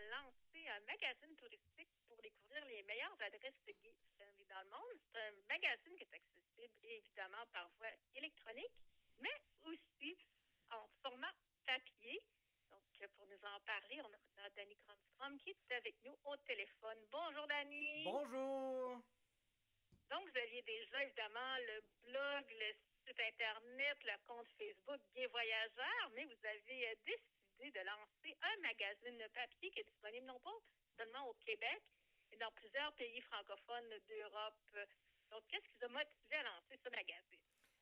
a lancé un magazine touristique pour découvrir les meilleures adresses de gays dans le monde. C'est un magazine qui est accessible évidemment par voie électronique, mais aussi en format papier. Donc, pour nous en parler, on a Danny Cronstrom qui est avec nous au téléphone. Bonjour, Danny. Bonjour. Donc, vous aviez déjà, évidemment, le blog, le site Internet, le compte Facebook Gay Voyageurs, mais vous avez euh, de lancer un magazine papier qui est disponible non pas seulement au Québec, mais dans plusieurs pays francophones d'Europe. Donc, qu'est-ce qui vous a motivé à lancer ce magazine?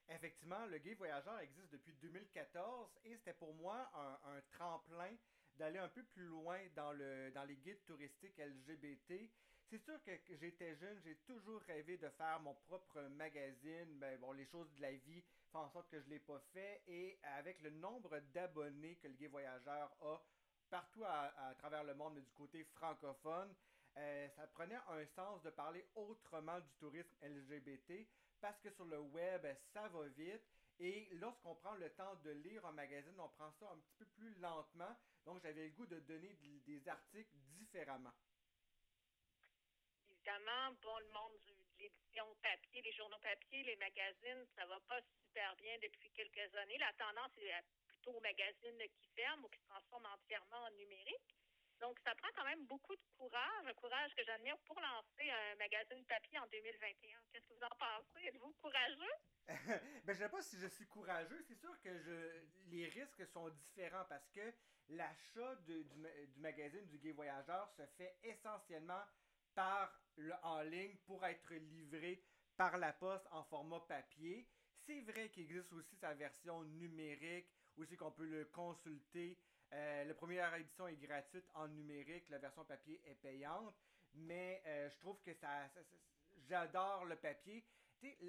Effectivement, le Gay Voyageur existe depuis 2014 et c'était pour moi un, tremplin d'aller un peu plus loin dans, le, dans les guides touristiques LGBT. C'est sûr que j'étais jeune, j'ai toujours rêvé de faire mon propre magazine. Ben, bon, les choses de la vie font en sorte que je ne l'ai pas fait. Et avec le nombre d'abonnés que le Gay Voyageur a partout à, travers le monde, mais du côté francophone, euh, ça prenait un sens de parler autrement du tourisme LGBT parce que sur le web, ça va vite. Et lorsqu'on prend le temps de lire un magazine, on prend ça un petit peu plus lentement. Donc, j'avais le goût de donner des articles différemment. Évidemment, bon, le monde de l'édition papier, les journaux papier, les magazines, ça va pas super bien depuis quelques années. La tendance est plutôt aux magazines qui ferment ou qui se transforment entièrement en numérique. Donc, ça prend quand même beaucoup de courage, un courage que j'admire pour lancer un magazine papier en 2021. Qu'est-ce que vous en pensez? Êtes-vous courageux? ben, je ne sais pas si je suis courageux. C'est sûr que je les risques sont différents parce que l'achat du, du, magazine du Gay Voyageur se fait essentiellement par en ligne pour être livré par la poste en format papier. C'est vrai qu'il existe aussi sa version numérique, aussi qu'on peut le consulter euh, la première édition est gratuite en numérique, la version papier est payante, mais euh, je trouve que ça, j'adore le papier.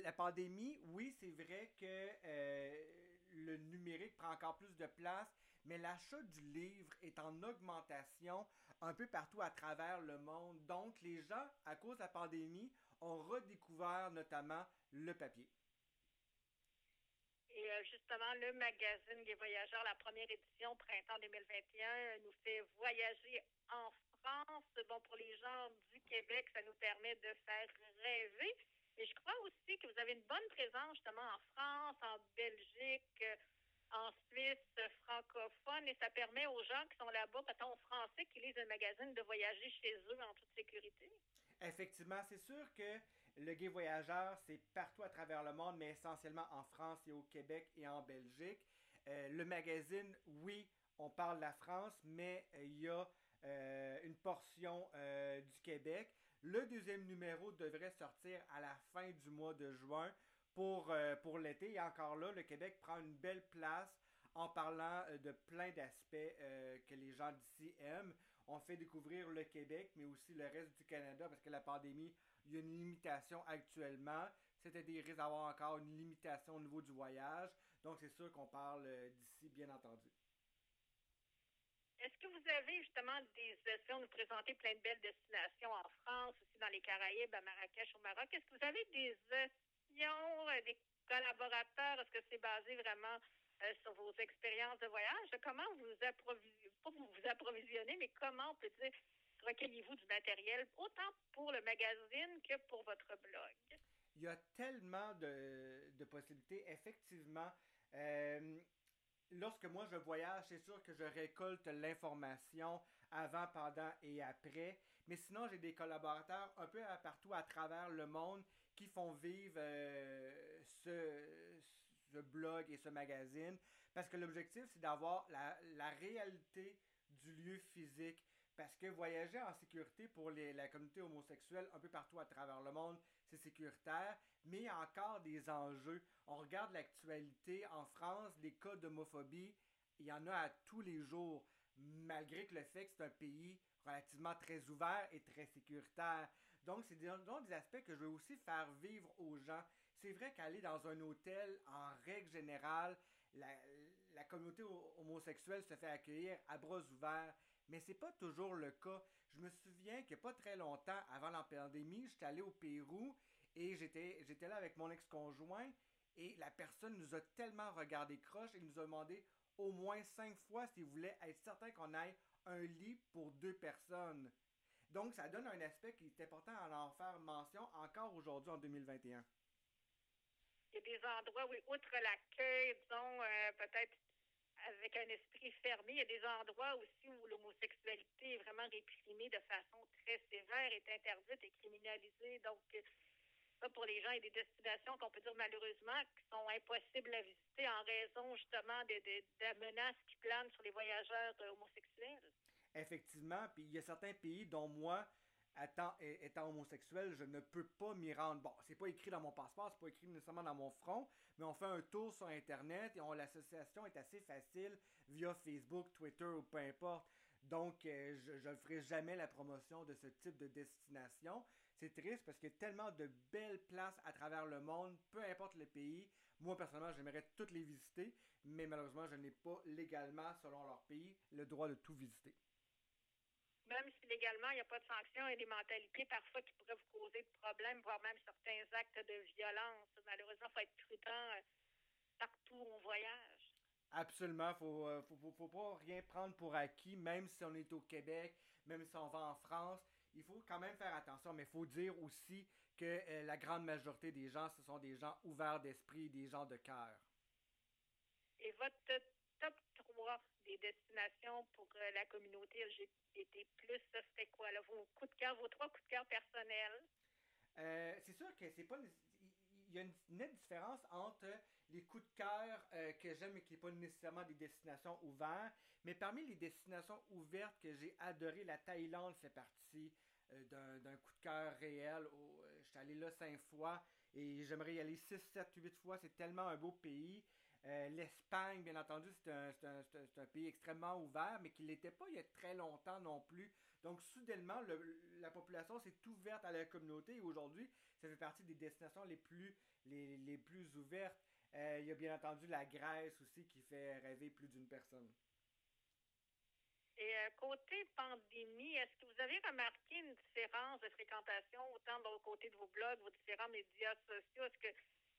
la pandémie, oui, c'est vrai que euh, le numérique prend encore plus de place, mais l'achat du livre est en augmentation un peu partout à travers le monde. Donc, les gens, à cause de la pandémie, ont redécouvert notamment le papier. Et euh, justement, le magazine Les Voyageurs, la première édition, printemps 2021, nous fait voyager en France. Bon, pour les gens du Québec, ça nous permet de faire rêver. Mais je crois aussi que vous avez une bonne présence justement en France, en Belgique, en Suisse francophone, et ça permet aux gens qui sont là-bas, peut-être français, qui lisent un magazine, de voyager chez eux en toute sécurité. Effectivement, c'est sûr que le Gay Voyageur, c'est partout à travers le monde, mais essentiellement en France et au Québec et en Belgique. Euh, le magazine, oui, on parle de la France, mais euh, il y a euh, une portion du Québec. Le deuxième numéro devrait sortir à la fin du mois de juin pour, pour l'été. Et encore là, le Québec prend une belle place en parlant de plein d'aspects que les gens d'ici aiment on fait découvrir le Québec, mais aussi le reste du Canada, parce que la pandémie, il y a une limitation actuellement. Risques d'avoir encore une limitation au niveau du voyage. Donc, c'est sûr qu'on parle euh, d'ici, bien entendu. Est-ce que vous avez justement des sessions de présenter plein de belles destinations en France, aussi dans les Caraïbes, à Marrakech, au Maroc? Est-ce que vous avez des sessions, euh, des collaborateurs? Est-ce que c'est basé vraiment euh, sur vos expériences de voyage. Comment vous pas vous vous approvisionnez, mais comment peut dire recueillez-vous du matériel, autant pour le magazine que pour votre blog? Il y a tellement de, possibilités, effectivement. Euh, lorsque moi je voyage, c'est sûr que je récolte l'information avant, pendant et après. Mais sinon, j'ai des collaborateurs un peu partout à travers le monde qui font vivre euh, ce, ce blog et ce magazine. Parce que l'objectif, c'est d'avoir la, réalité du lieu physique. Parce que voyager en sécurité pour la communauté homosexuelle un peu partout à travers le monde, c'est sécuritaire, mais il y a encore des enjeux. On regarde l'actualité en France, les cas d'homophobie, il y en a à tous les jours, malgré que le fait que c'est un pays relativement très ouvert et très sécuritaire. Donc, c'est des, des aspects que je veux aussi faire vivre aux gens. C'est vrai qu'aller dans un hôtel, en règle générale, la, communauté homosexuelle se fait accueillir à bras ouverts. Mais c'est pas toujours le cas. Je me souviens que pas très longtemps avant la pandémie, j'étais allé au Pérou et j'étais, j'étais là avec mon ex-conjoint et la personne nous a tellement regardé croche et nous a demandé au moins cinq fois s'il voulait être certain qu'on aille un lit pour deux personnes personnes. Donc, ça donne un aspect qui est important à en faire mention encore aujourd'hui en 2021. Il y a des endroits, oui, outre l'accueil, disons, euh, peut-être avec un esprit fermé, il y a des endroits aussi où l'homosexualité est vraiment réprimée de façon très sévère, est interdite et criminalisée. Donc, ça, pour les gens, il y a des destinations qu'on peut dire malheureusement qui sont impossibles à visiter en raison justement des de, menaces qui planent sur les voyageurs euh, homosexuels. Effectivement, puis il y a certains pays dont moi, étant, homosexuel, je ne peux pas m'y rendre. Bon, c'est pas écrit dans mon passeport, c'est pas écrit nécessairement dans mon front, mais on fait un tour sur Internet et l'association est assez facile via Facebook, Twitter ou peu importe. Donc, euh, je ne ferai jamais la promotion de ce type de destination. C'est triste parce qu'il y a tellement de belles places à travers le monde, peu importe le pays. Moi, personnellement, j'aimerais toutes les visiter, mais malheureusement, je n'ai pas légalement, selon leur pays, le droit de tout visiter même si légalement, il n'y a pas de il y a des mentalités parfois qui pourraient vous causer de problèmes, voire même certains actes de violence. Malheureusement, il faut être prudent euh, partout où on voyage. Absolument, il faut, euh, faut, faut, pas rien prendre pour acquis, même si on est au Québec, même si on va en France. Il faut quand même faire attention, mais il faut dire aussi que euh, la grande majorité des gens, ce sont des gens ouverts d'esprit, des gens de cœur. Et votre top 3 des destinations pour la communauté LGBT ça serait quoi, là, vos coups de cœur, vos trois coups de cœur personnels? Euh, c'est sûr que c'est pas. Il y a une nette différence entre les coups de cœur euh, que j'aime et qui n'est pas nécessairement des destinations ouvertes. Mais parmi les destinations ouvertes que j'ai adoré, la Thaïlande fait partie euh, d'un coup de cœur réel. je suis allé là cinq fois et j'aimerais y aller six, sept, huit fois. C'est tellement un beau pays. Euh, L'Espagne, bien entendu, c'est un, pays extrêmement ouvert, mais qui ne l'était pas il y a très longtemps non plus. Donc, soudainement, la population s'est ouverte à la communauté et aujourd'hui, ça fait partie des destinations les plus, les, les plus ouvertes. Euh, il y a bien entendu la Grèce aussi qui fait rêver plus d'une personne. Et euh, côté pandémie, est-ce que vous avez remarqué une différence de fréquentation autant de côté de vos blogs, vos différents médias sociaux? Est-ce que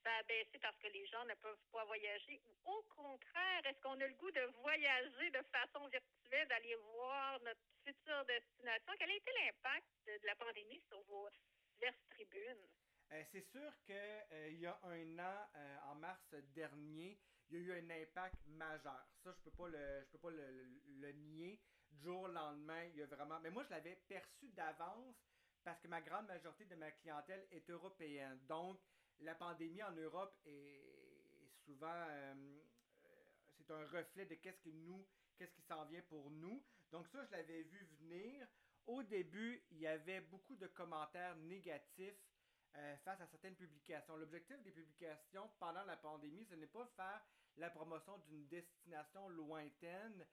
ça a baissé parce que les gens ne peuvent pas voyager? Ou au contraire, est-ce qu'on a le goût de voyager de façon virtuelle, d'aller voir notre future destination? Quel a été l'impact de, la pandémie sur vos diverses tribunes? Euh, c'est sûr qu'il euh, y a un an, euh, en mars dernier, il y a eu un impact majeur. Ça, je peux pas le, je peux pas le, nier. Du jour au lendemain, il y a vraiment. Mais moi, je l'avais perçu d'avance parce que ma grande majorité de ma clientèle est européenne. Donc, la pandémie en Europe est souvent euh, c'est un reflet de nous qu'est-ce qui s'en vient pour nous. Donc ça je l'avais vu venir. Au début, il y avait beaucoup de commentaires négatifs euh, face à certaines publications. L'objectif des publications pendant la pandémie, ce n'est pas faire la promotion d'une destination lointaine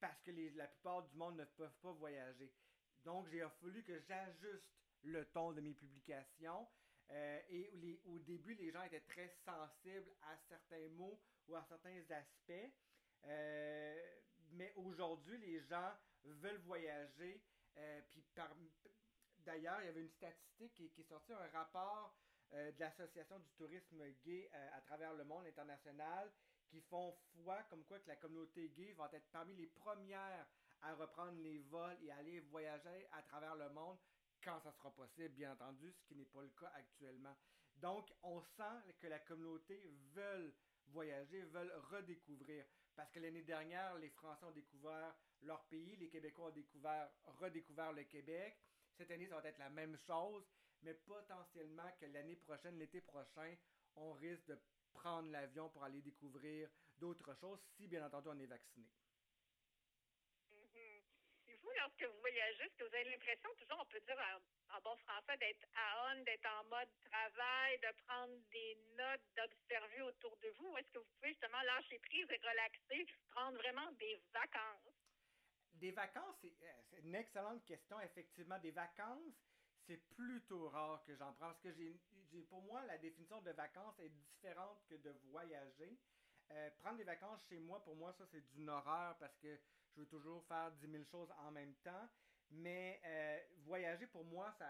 parce que la plupart du monde ne peuvent pas voyager. Donc, j'ai fallu que j'ajuste le ton de mes publications euh, et au début, les gens étaient très sensibles à certains mots ou à certains aspects. Euh, mais aujourd'hui, les gens veulent voyager. Euh, d'ailleurs, il y avait une statistique qui, est sortie, un rapport de l'Association du tourisme gay à travers le monde international qui font foi comme quoi que la communauté gay va être parmi les premières à reprendre les vols et aller voyager à travers le monde quand ça sera possible, bien entendu, ce qui n'est pas le cas actuellement. Donc, on sent que la communauté veut voyager, veulent redécouvrir. Parce que l'année dernière, les Français ont découvert leur pays, les Québécois ont découvert, redécouvert le Québec. Cette année, ça va être la même chose, mais potentiellement que l'année prochaine, l'été prochain, on risque de prendre l'avion pour aller découvrir d'autres choses, si bien entendu on est vacciné lorsque vous voyagez, est-ce que vous avez l'impression, toujours, on peut dire en, bon français, d'être à on, d'être en mode travail, de prendre des notes, d'observer autour de vous? Ou est-ce que vous pouvez justement lâcher prise et relaxer, prendre vraiment des vacances? Des vacances, c'est euh, une excellente question. Effectivement, des vacances, c'est plutôt rare que j'en prends. Parce que j'ai, pour moi, la définition de vacances est différente que de voyager. Euh, prendre des vacances chez moi, pour moi, ça, c'est d'une horreur parce que je veux toujours faire 10 000 choses en même temps. Mais euh, voyager pour moi, ça,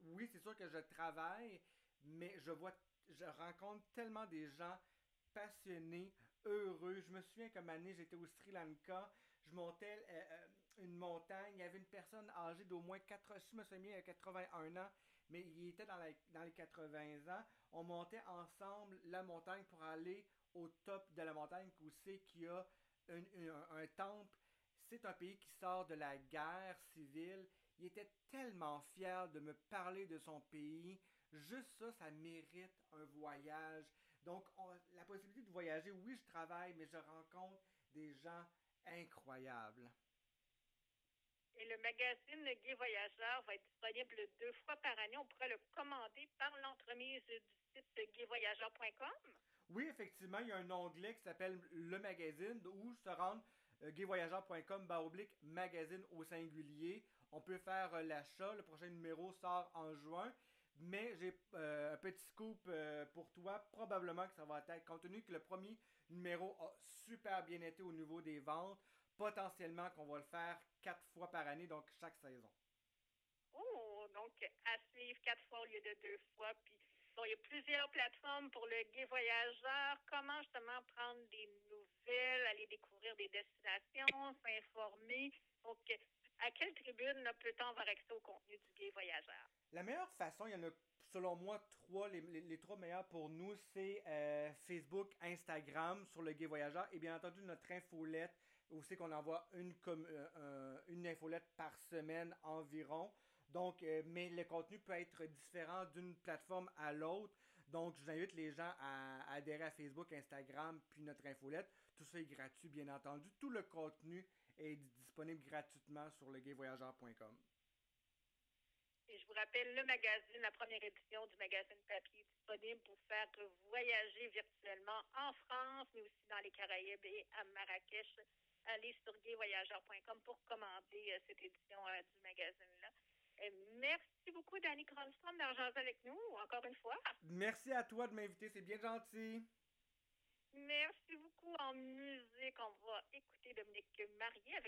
oui, c'est sûr que je travaille, mais je vois, je rencontre tellement des gens passionnés, heureux. Je me souviens comme année, j'étais au Sri Lanka, je montais, euh, euh, une montagne. Il y avait une personne âgée d'au moins 4, je me souviens bien, 81 ans, mais il était dans, dans les 80 ans. On montait ensemble la montagne pour aller au top de la montagne où c'est qu'il y a un, temple. C'est un pays qui sort de la guerre civile. Il était tellement fier de me parler de son pays. Juste ça, ça mérite un voyage. Donc, la possibilité de voyager, oui, je travaille, mais je rencontre des gens incroyables. Et le magazine Le Gué Voyageur va être disponible deux fois par année. On pourrait le commander par l'entremise du site gayvoyageur.com. Oui, effectivement, il y a un onglet qui s'appelle Le Magazine où se rendre euh, gayvoyageur.com oblique magazine au singulier. On peut faire euh, l'achat. Le prochain numéro sort en juin. Mais j'ai euh, un petit scoop euh, pour toi. Probablement que ça va être, compte tenu que le premier numéro a super bien été au niveau des ventes, potentiellement qu'on va le faire quatre fois par année, donc chaque saison. Oh, donc à suivre quatre fois au lieu de deux fois. Puis il y a plusieurs plateformes pour le gay voyageur. Comment justement prendre des nouvelles, aller découvrir des destinations, s'informer. Donc, à quelle tribune peut-on avoir accès au contenu du gay voyageur? La meilleure façon, il y en a selon moi trois, les, trois meilleurs pour nous, c'est euh, Facebook, Instagram sur le Gay Voyageur et bien entendu notre infolette où c'est qu'on envoie une, comme, euh, une infolette par semaine environ. Donc, euh, mais le contenu peut être différent d'une plateforme à l'autre. Donc, je vous invite les gens à, adhérer à Facebook, Instagram, puis notre infolette. Tout ça est gratuit, bien entendu. Tout le contenu est disponible gratuitement sur legayvoyageur.com. Et je vous rappelle le magazine, la première édition du magazine papier disponible pour faire voyager virtuellement en France, mais aussi dans les Caraïbes et à Marrakech. Allez sur gayvoyageur.com pour commander euh, cette édition euh, du magazine-là. Merci beaucoup, Danny Cronstrom, d'avoir avec nous, encore une fois. Merci à toi de m'inviter, c'est bien gentil. Merci beaucoup. En musique, on va écouter Dominique Marié avec